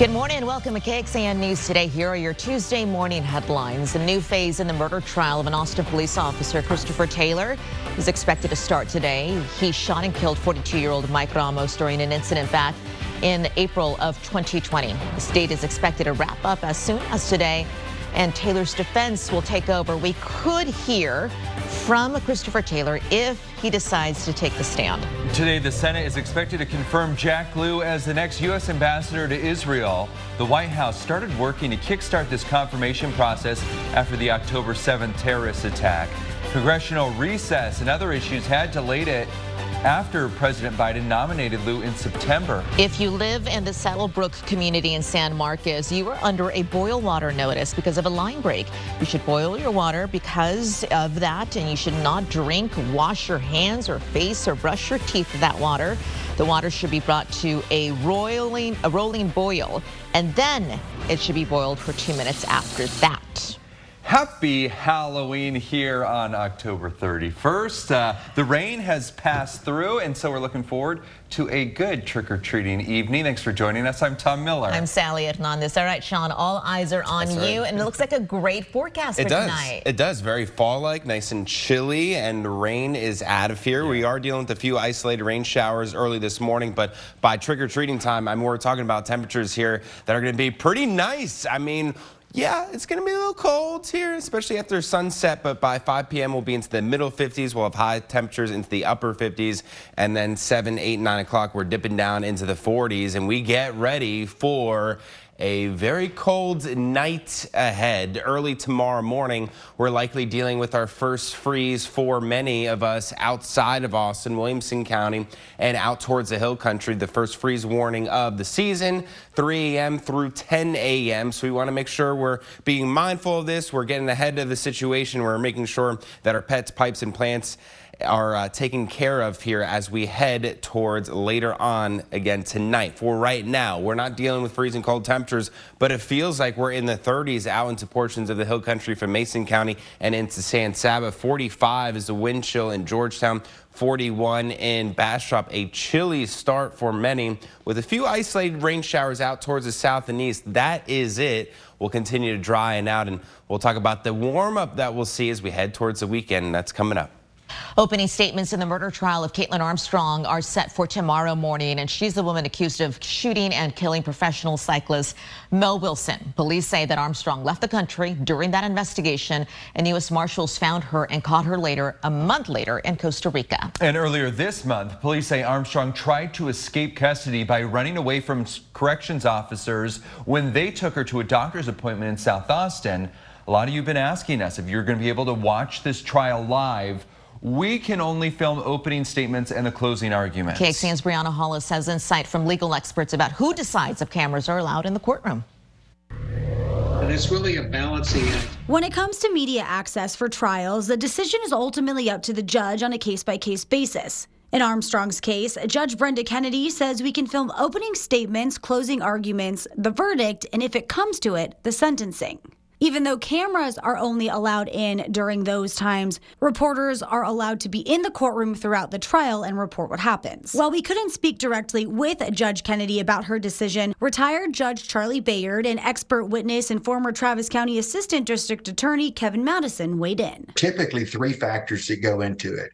Good morning and welcome to KXAN News Today. Here are your Tuesday morning headlines. A new phase in the murder trial of an Austin police officer, Christopher Taylor, is expected to start today. He shot and killed 42-year-old Mike Ramos during an incident back in April of 2020. The state is expected to wrap up as soon as today, and Taylor's defense will take over. We could hear from Christopher Taylor if he decides to take the stand. Today, the Senate is expected to confirm Jack Lew as the next U.S. ambassador to Israel. The White House started working to kickstart this confirmation process after the October 7th terrorist attack. Congressional recess and other issues had delayed it after President Biden nominated Lew in September. If you live in the Saddlebrook community in San Marcos, you are under a boil water notice because of a line break. You should boil your water because of that, and you should not drink, wash your hands or face or brush your teeth with that water. The water should be brought to a rolling, a rolling boil, and then it should be boiled for two minutes after that. Happy Halloween here on October 31st. Uh, the rain has passed through, and so we're looking forward to a good trick-or-treating evening. Thanks for joining us. I'm Tom Miller. I'm Sally Hernandez. All right, Sean, all eyes are on That's you, right. and it looks like a great forecast it for does. tonight. It does. Very fall-like, nice and chilly, and the rain is out of here. Yeah. We are dealing with a few isolated rain showers early this morning, but by trick-or-treating time, I mean, we're talking about temperatures here that are going to be pretty nice. I mean, yeah, it's going to be a little cold here, especially after sunset, but by 5 p.m. we'll be into the middle 50s. We'll have high temperatures into the upper 50s, and then 7, 8, 9 o'clock, we're dipping down into the 40s, and we get ready for a very cold night ahead. Early tomorrow morning, we're likely dealing with our first freeze for many of us outside of Austin, Williamson County, and out towards the hill country. The first freeze warning of the season, 3 a.m. through 10 a.m. So we want to make sure we're being mindful of this. We're getting ahead of the situation. We're making sure that our pets, pipes, and plants are uh, taken care of here as we head towards later on again tonight. For right now, we're not dealing with freezing cold temperatures, but it feels like we're in the 30s out into portions of the hill country from Mason County and into San Saba. 45 is the wind chill in Georgetown. 41 in Bastrop. A chilly start for many with a few isolated rain showers out towards the south and east. That is it. We'll continue to dry and out and we'll talk about the warm up that we'll see as we head towards the weekend. That's coming up. Opening statements in the murder trial of Kaitlin Armstrong are set for tomorrow morning, and she's the woman accused of shooting and killing professional cyclist Mo Wilson. Police say that Armstrong left the country during that investigation, and U.S. Marshals found her and caught her later, a month later, in Costa Rica. And earlier this month, police say Armstrong tried to escape custody by running away from corrections officers when they took her to a doctor's appointment in South Austin. A lot of you have been asking us if you're going to be able to watch this trial live we can only film opening statements and the closing arguments. KXAN's Brianna Hollis has insight from legal experts about who decides if cameras are allowed in the courtroom. And it's really a balancing act. When it comes to media access for trials, the decision is ultimately up to the judge on a case by case basis. In Armstrong's case, Judge Brenda Kennedy says we can film opening statements, closing arguments, the verdict, and if it comes to it, the sentencing. Even though cameras are only allowed in during those times, reporters are allowed to be in the courtroom throughout the trial and report what happens. While we couldn't speak directly with Judge Kennedy about her decision, retired Judge Charlie Baird an expert witness and former Travis County Assistant District Attorney Kevin Madison weighed in. Typically, three factors that go into it.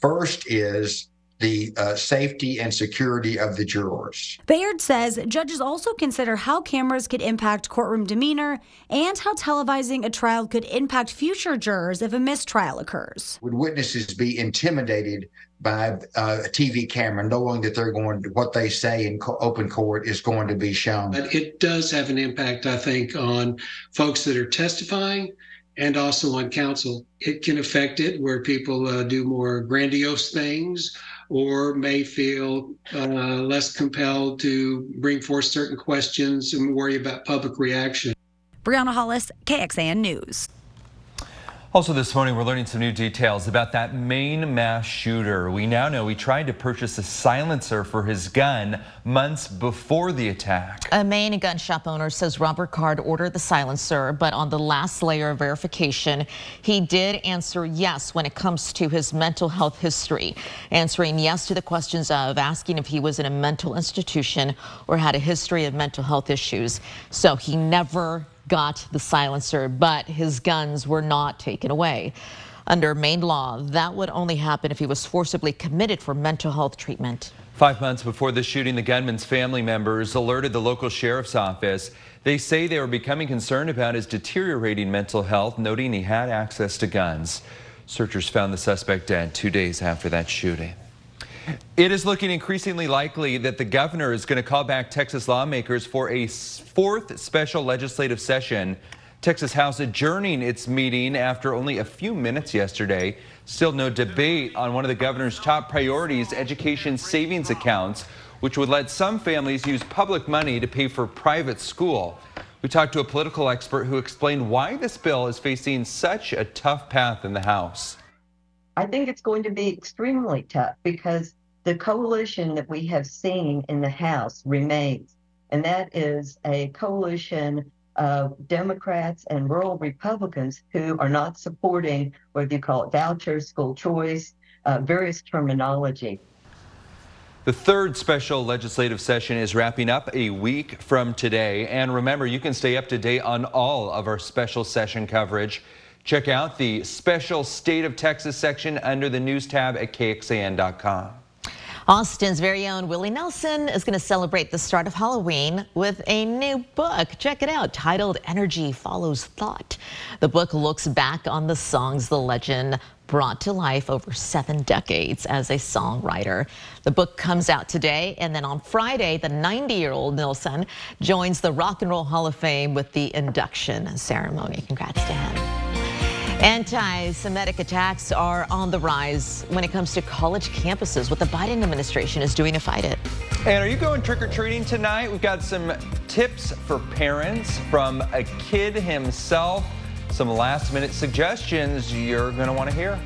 First is the uh, safety and security of the jurors. Baird says judges also consider how cameras could impact courtroom demeanor and how televising a trial could impact future jurors if a mistrial occurs. Would witnesses be intimidated by uh, a TV camera, knowing that they're going to, what they say in co- open court is going to be shown? But it does have an impact, I think, on folks that are testifying and also on counsel. It can affect it where people uh, do more grandiose things or may feel uh, less compelled to bring forth certain questions and worry about public reaction. Brianna Hollis, KXAN News. Also this morning, we're learning some new details about that Maine mass shooter. We now know he tried to purchase a silencer for his gun months before the attack. A Maine gun shop owner says Robert Card ordered the silencer, but on the last layer of verification, he did answer yes when it comes to his mental health history, answering yes to the questions of asking if he was in a mental institution or had a history of mental health issues. So he never got the silencer, but his guns were not taken away. Under Maine law, that would only happen if he was forcibly committed for mental health treatment. Five months before the shooting, the gunman's family members alerted the local sheriff's office. They say they were becoming concerned about his deteriorating mental health, noting he had access to guns. Searchers found the suspect dead two days after that shooting. It is looking increasingly likely that the governor is going to call back Texas lawmakers for a fourth special legislative session. Texas House adjourning its meeting after only a few minutes yesterday. Still no debate on one of the governor's top priorities, education savings accounts, which would let some families use public money to pay for private school. We talked to a political expert who explained why this bill is facing such a tough path in the House. I think it's going to be extremely tough because the coalition that we have seen in the House remains, and that is a coalition of Democrats and rural Republicans who are not supporting whether you call it vouchers, school choice, uh, various terminology. The third special legislative session is wrapping up a week from today. And remember, you can stay up to date on all of our special session coverage Check out the special State of Texas section under the news tab at kxan.com. Austin's very own Willie Nelson is going to celebrate the start of Halloween with a new book. Check it out, titled Energy Follows Thought. The book looks back on the songs the legend brought to life over seven decades as a songwriter. The book comes out today, and then on Friday, the 90-year-old Nelson joins the Rock and Roll Hall of Fame with the induction ceremony. Congrats to him. Anti-Semitic attacks are on the rise when it comes to college campuses. What the Biden administration is doing to fight it. And are you going trick-or-treating tonight? We've got some tips for parents from a kid himself. Some last-minute suggestions you're going to want to hear.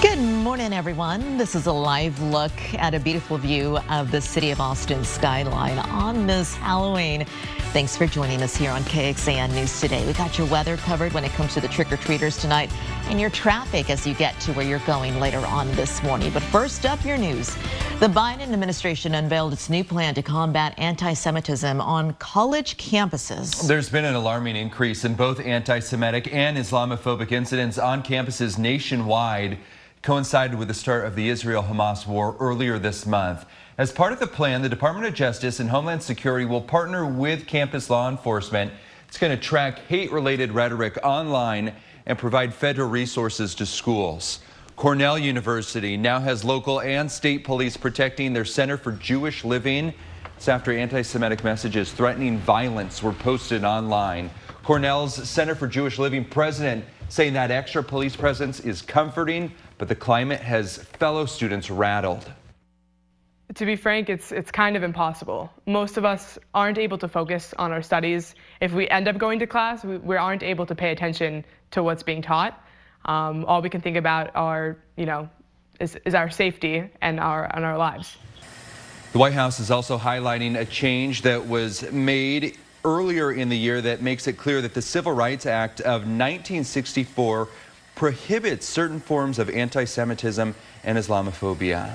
Good morning, everyone. This is a live look at a beautiful view of the city of Austin skyline on this Halloween. Thanks for joining us here on KXAN News Today. We got your weather covered when it comes to the trick-or-treaters tonight and your traffic as you get to where you're going later on this morning. But first up, your news. The Biden administration unveiled its new plan to combat anti-Semitism on college campuses. There's been an alarming increase in both anti-Semitic and Islamophobic incidents on campuses nationwide coincided with the start of the Israel-Hamas war earlier this month. As part of the plan, the Department of Justice and Homeland Security will partner with campus law enforcement. It's going to track hate-related rhetoric online and provide federal resources to schools. Cornell University now has local and state police protecting their Center for Jewish Living. It's after anti-Semitic messages threatening violence were posted online. Cornell's Center for Jewish Living president saying that extra police presence is comforting but the climate has fellow students rattled. To be frank, it's, it's kind of impossible. Most of us aren't able to focus on our studies. If we end up going to class, we, we aren't able to pay attention to what's being taught. Um, all we can think about are, you know, is, is our safety and our, and our lives. The White House is also highlighting a change that was made earlier in the year that makes it clear that the Civil Rights Act of 1964 prohibits certain forms of anti-Semitism and Islamophobia.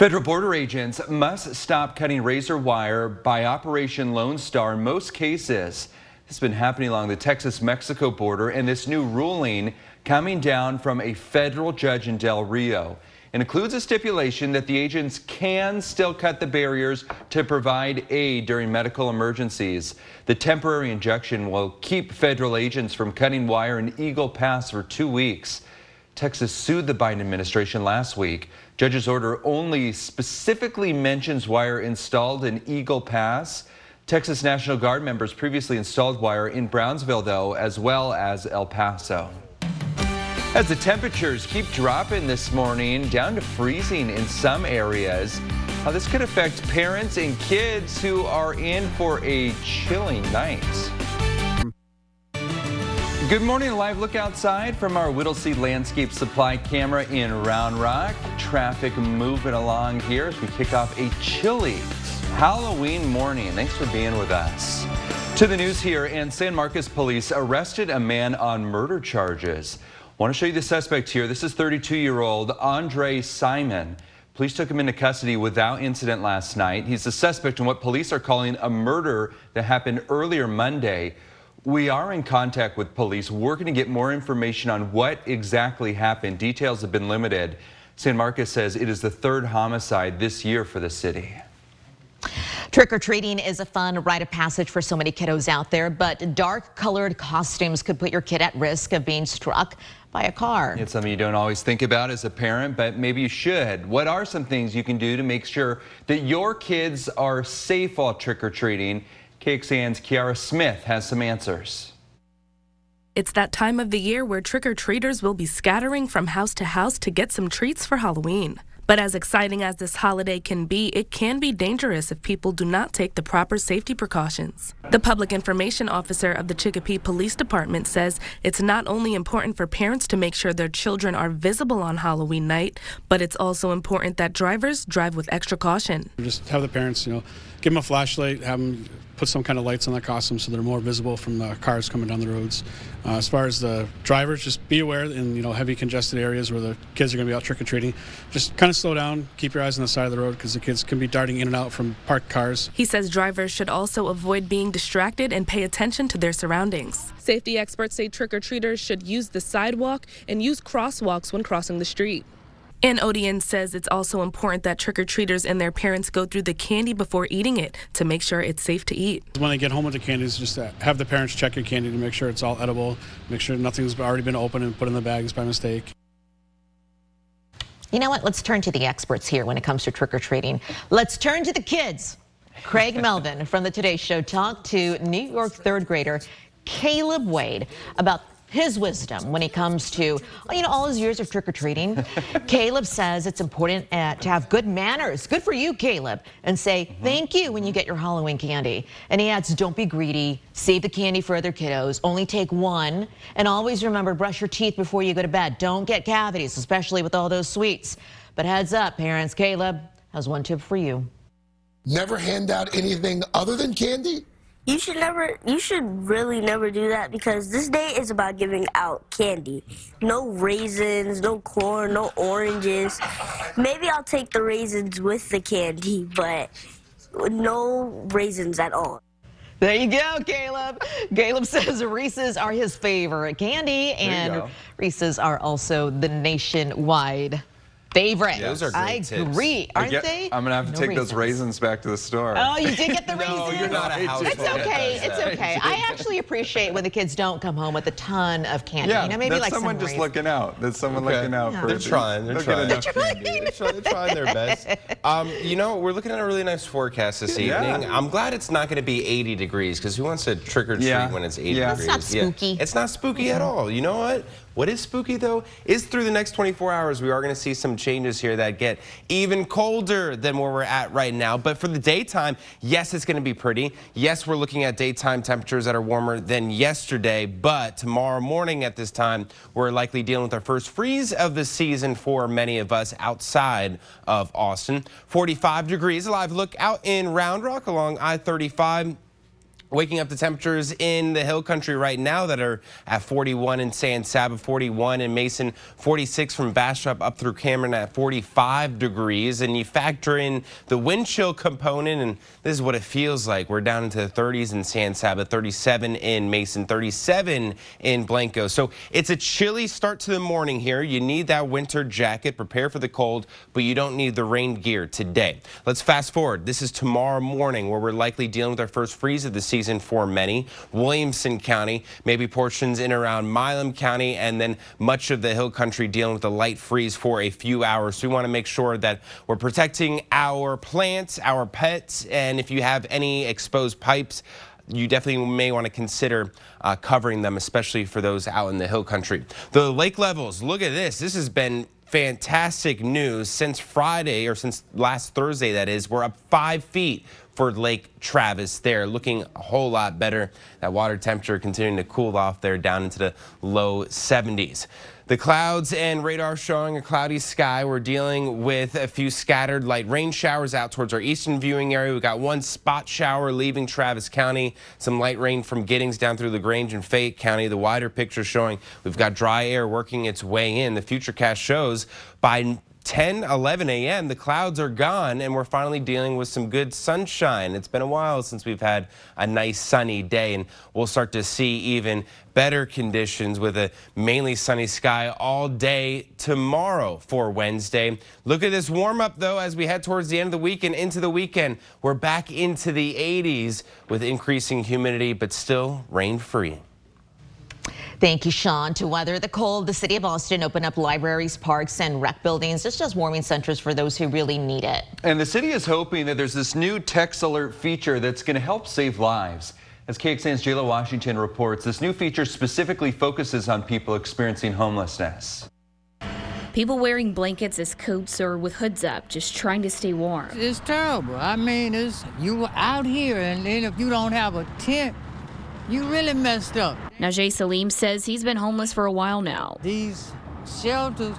Federal border agents must stop cutting razor wire by Operation Lone Star in most cases. This has been happening along the Texas-Mexico border, and this new ruling coming down from a federal judge in Del Rio. It includes a stipulation that the agents can still cut the barriers to provide aid during medical emergencies. The temporary injunction will keep federal agents from cutting wire in Eagle Pass for two weeks. Texas sued the Biden administration last week. Judge's order only specifically mentions wire installed in Eagle Pass. Texas National Guard members previously installed wire in Brownsville, though, as well as El Paso. As the temperatures keep dropping this morning, down to freezing in some areas, this could affect parents and kids who are in for a chilling night. Good morning, live look outside from our Whittlesey Landscape Supply camera in Round Rock. Traffic moving along here as we kick off a chilly Halloween morning. Thanks for being with us. To the news here, and San Marcos police arrested a man on murder charges. I Want to show you the suspect here. This is 32-year-old Andre Simon. Police took him into custody without incident last night. He's the suspect in what police are calling a murder that happened earlier Monday. We are in contact with police, working to get more information on what exactly happened. Details have been limited. San Marcos says it is the third homicide this year for the city. Trick or treating is a fun rite of passage for so many kiddos out there, but dark colored costumes could put your kid at risk of being struck by a car. It's something you don't always think about as a parent, but maybe you should. What are some things you can do to make sure that your kids are safe while trick or treating? KXAN's Kiara Smith has some answers. It's that time of the year where trick or treaters will be scattering from house to house to get some treats for Halloween. But as exciting as this holiday can be, it can be dangerous if people do not take the proper safety precautions. The public information officer of the Chicopee Police Department says it's not only important for parents to make sure their children are visible on Halloween night, but it's also important that drivers drive with extra caution. Just have the parents, you know, give them a flashlight, have them put some kind of lights on their costume so they're more visible from the cars coming down the roads. Uh, as far as the drivers, just be aware in you know heavy congested areas where the kids are going to be out trick or treating. Just kind of slow down, keep your eyes on the side of the road because the kids can be darting in and out from parked cars. He says drivers should also avoid being distracted and pay attention to their surroundings. Safety experts say trick or treaters should use the sidewalk and use crosswalks when crossing the street. And Odian says it's also important that trick or treaters and their parents go through the candy before eating it to make sure it's safe to eat. When they get home with the candies, just have the parents check your candy to make sure it's all edible, make sure nothing's already been opened and put in the bags by mistake. You know what? Let's turn to the experts here when it comes to trick or treating. Let's turn to the kids. Craig Melvin from the Today Show talked to New York third grader Caleb Wade about his wisdom when it comes to, you know, all his years of trick or treating. Caleb says it's important uh, to have good manners. Good for you, Caleb. And say mm-hmm. thank you when you get your Halloween candy. And he adds, don't be greedy. Save the candy for other kiddos. Only take one. And always remember, brush your teeth before you go to bed. Don't get cavities, especially with all those sweets. But heads up, parents, Caleb has one tip for you. Never hand out anything other than candy you should never, you should really never do that because this day is about giving out candy. No raisins, no corn, no oranges. Maybe I'll take the raisins with the candy, but no raisins at all. There you go, Caleb. Caleb says Reese's are his favorite candy, and Reese's are also the nationwide favorite. Yeah, those are great I tips. agree, aren't get, they? I'm gonna have to no take raisins. those raisins back to the store. Oh, you did get the raisins? no, you're not a house. It's okay. It's okay. I actually appreciate when the kids don't come home with a ton of candy. Yeah, you know, maybe that's like someone some just raisins. looking out. That's someone Okay. looking out Yeah. for They're trying. They're They'll trying. They're trying. They're, try- they're trying their best. Um, you know, we're looking at a really nice forecast this Yeah. evening. I'm glad it's not going to be 80 degrees because who wants to trick or treat Yeah. when it's 80 Yeah. degrees? It's not spooky. It's not spooky at all. You know what? What is spooky though is through the next 24 hours we are going to see some changes here that get even colder than where we're at right now. But for the daytime, yes, it's going to be pretty. Yes, we're looking at daytime temperatures that are warmer than yesterday. But tomorrow morning at this time, we're likely dealing with our first freeze of the season for many of us outside of Austin. 45 degrees. A live look out in Round Rock along I-35 waking up the temperatures in the hill country right now that are at 41 in San Saba, 41 in Mason, 46 from Bastrop up through Cameron at 45 degrees. And you factor in the wind chill component, and this is what it feels like. We're down into the 30s in San Saba, 37 in Mason, 37 in Blanco. So it's a chilly start to the morning here. You need that winter jacket, prepare for the cold, but you don't need the rain gear today. Let's fast forward. This is tomorrow morning where we're likely dealing with our first freeze of the season for many. Williamson County, maybe portions in around Milam County, and then much of the hill country dealing with a light freeze for a few hours. So we want to make sure that we're protecting our plants, our pets, and if you have any exposed pipes, you definitely may want to consider uh, covering them, especially for those out in the hill country. The lake levels, look at this. This has been fantastic news. Since Friday, or since last Thursday, that is, we're up five feet for Lake Travis there, looking a whole lot better. That water temperature continuing to cool off there down into the low 70s. The clouds and radar showing a cloudy sky. We're dealing with a few scattered light rain showers out towards our eastern viewing area. We've got one spot shower leaving Travis County, some light rain from Giddings down through LaGrange and Fayette County. The wider picture showing we've got dry air working its way in. The future Futurecast shows by 10, 11 a.m., the clouds are gone and we're finally dealing with some good sunshine. It's been a while since we've had a nice sunny day and we'll start to see even better conditions with a mainly sunny sky all day tomorrow for Wednesday. Look at this warm up though as we head towards the end of the week and into the weekend. We're back into the 80s with increasing humidity but still rain free. Thank you, Sean. To weather the cold, the city of Austin opened up libraries, parks, and rec buildings just as warming centers for those who really need it. And the city is hoping that there's this new text alert feature that's going to help save lives. As KXAN's Jayla Washington reports, this new feature specifically focuses on people experiencing homelessness. People wearing blankets as coats or with hoods up, just trying to stay warm. It's terrible. I mean, it's you out here, and then if you don't have a tent, you really messed up. Najee Salim says he's been homeless for a while now. These shelters,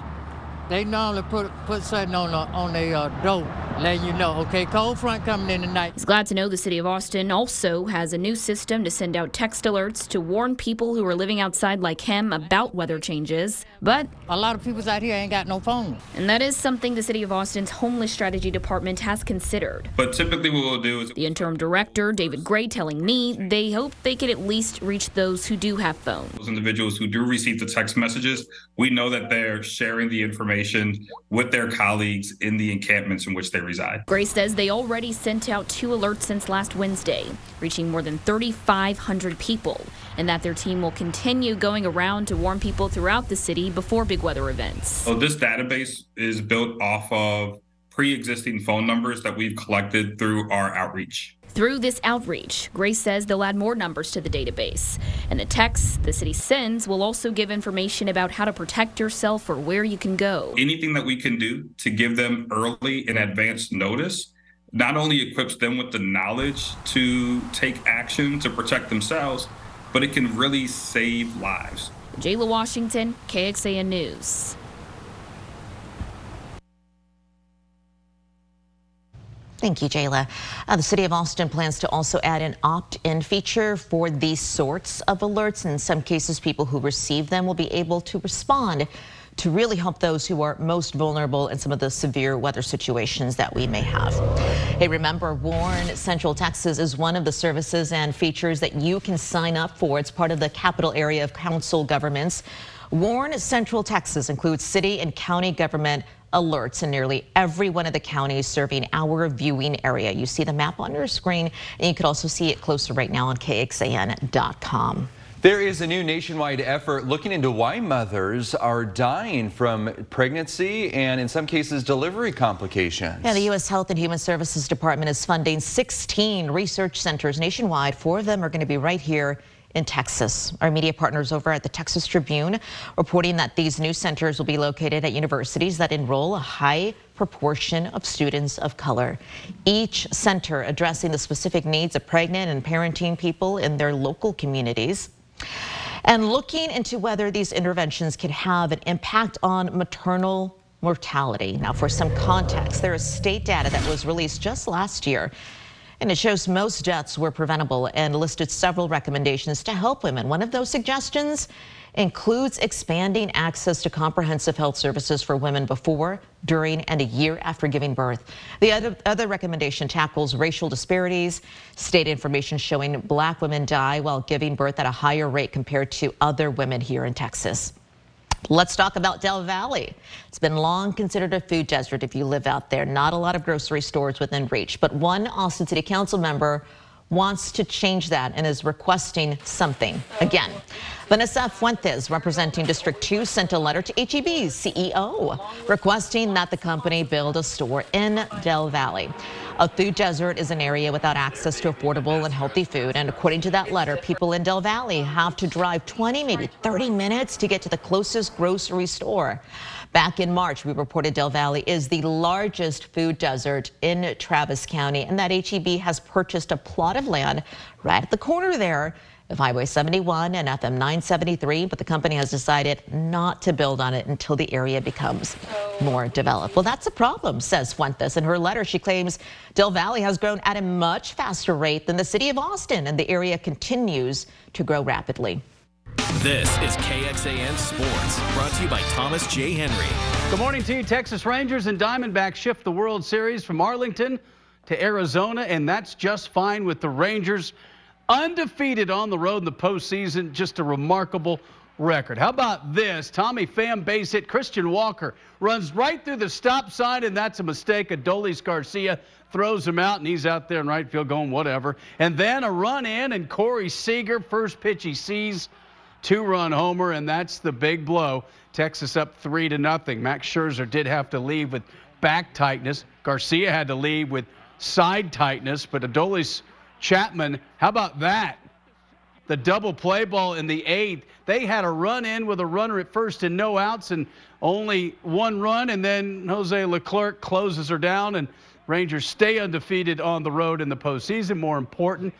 they normally put put something on the, on their uh, door, letting you know, okay, cold front coming in tonight. He's glad to know the city of Austin also has a new system to send out text alerts to warn people who are living outside like him about weather changes. But a lot of people out here ain't got no phone. And that is something the city of Austin's homeless strategy department has considered. But typically what we'll do is the interim director, David Gray, telling me they hope they could at least reach those who do have phones. Those individuals who do receive the text messages, we know that they're sharing the information with their colleagues in the encampments in which they reside. Gray says they already sent out two alerts since last Wednesday, reaching more than 3,500 people, and that their team will continue going around to warn people throughout the city before big weather events. So this database is built off of pre-existing phone numbers that we've collected through our outreach. Through this outreach, Gray says they'll add more numbers to the database. And the texts the city sends will also give information about how to protect yourself or where you can go. Anything that we can do to give them early and advance notice not only equips them with the knowledge to take action to protect themselves, but it can really save lives. Jayla Washington, KXAN News. Thank you, Jayla. Uh, the city of Austin plans to also add an opt-in feature for these sorts of alerts. In some cases, people who receive them will be able to respond to really help those who are most vulnerable in some of the severe weather situations that we may have. Hey, remember, Warn Central Texas is one of the services and features that you can sign up for. It's part of the capital area of council governments. Warn Central Texas includes city and county government alerts in nearly every one of the counties serving our viewing area. You see the map on your screen, and you can also see it closer right now on KXAN.com. There is a new nationwide effort looking into why mothers are dying from pregnancy and in some cases delivery complications. Yeah, the U.S. Health and Human Services Department is funding 16 research centers nationwide. Four of them are going to be right here in Texas. Our media partners over at the Texas Tribune reporting that these new centers will be located at universities that enroll a high proportion of students of color. Each center addressing the specific needs of pregnant and parenting people in their local communities and looking into whether these interventions can have an impact on maternal mortality. Now, for some context, there is state data that was released just last year and it shows most deaths were preventable and listed several recommendations to help women. One of those suggestions includes expanding access to comprehensive health services for women before, during, and a year after giving birth. The other, other recommendation tackles racial disparities, state information showing black women die while giving birth at a higher rate compared to other women here in Texas. Let's talk about Del Valle. It's been long considered a food desert if you live out there. Not a lot of grocery stores within reach, but one Austin City Council member wants to change that and is requesting something again. Vanessa Fuentes, representing District 2, sent a letter to HEB's CEO requesting that the company build a store in Del Valle. A food desert is an area without access to affordable and healthy food. And according to that letter, people in Del Valle have to drive 20, maybe 30 minutes to get to the closest grocery store. Back in March, we reported Del Valle is the largest food desert in Travis County and that HEB has purchased a plot of land right at the corner there of Highway 71 and FM 973, but the company has decided not to build on it until the area becomes more developed. Well, that's a problem, says Fuentes. In her letter, she claims Del Valle has grown at a much faster rate than the city of Austin, and the area continues to grow rapidly. This is KXAN Sports, brought to you by Thomas J. Henry. Good morning to you. Texas Rangers and Diamondbacks shift the World Series from Arlington to Arizona, and that's just fine with the Rangers undefeated on the road in the postseason. Just a remarkable record. How about this? Tommy Pham base hit. Christian Walker runs right through the stop sign, and that's a mistake. Adolis Garcia throws him out, and he's out there in right field going whatever. And then a run in, and Corey Seager, first pitch he sees, two-run homer, and that's the big blow. Texas up three to nothing. Max Scherzer did have to leave with back tightness. Garcia had to leave with side tightness, but Aroldis Chapman, how about that? The double play ball in the eighth. They had a run in with a runner at first and no outs and only one run. And then Jose Leclerc closes her down and Rangers stay undefeated on the road in the postseason. More important,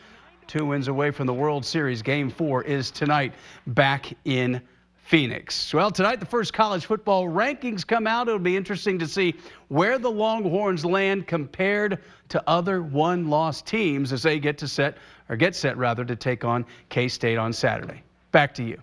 two wins away from the World Series. Game four is tonight back in Phoenix. Well, tonight the first college football rankings come out. It'll be interesting to see where the Longhorns land compared to other one-loss teams as they get to set or get set rather to take on K-State on Saturday. Back to you.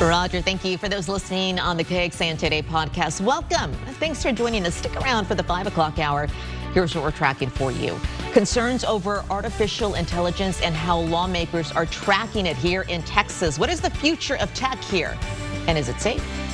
Roger, thank you for those listening on the KXAN Today podcast. Welcome. Thanks for joining us. Stick around for the 5 o'clock hour. Here's what we're tracking for you. Concerns over artificial intelligence and how lawmakers are tracking it here in Texas. What is the future of tech here? And is it safe?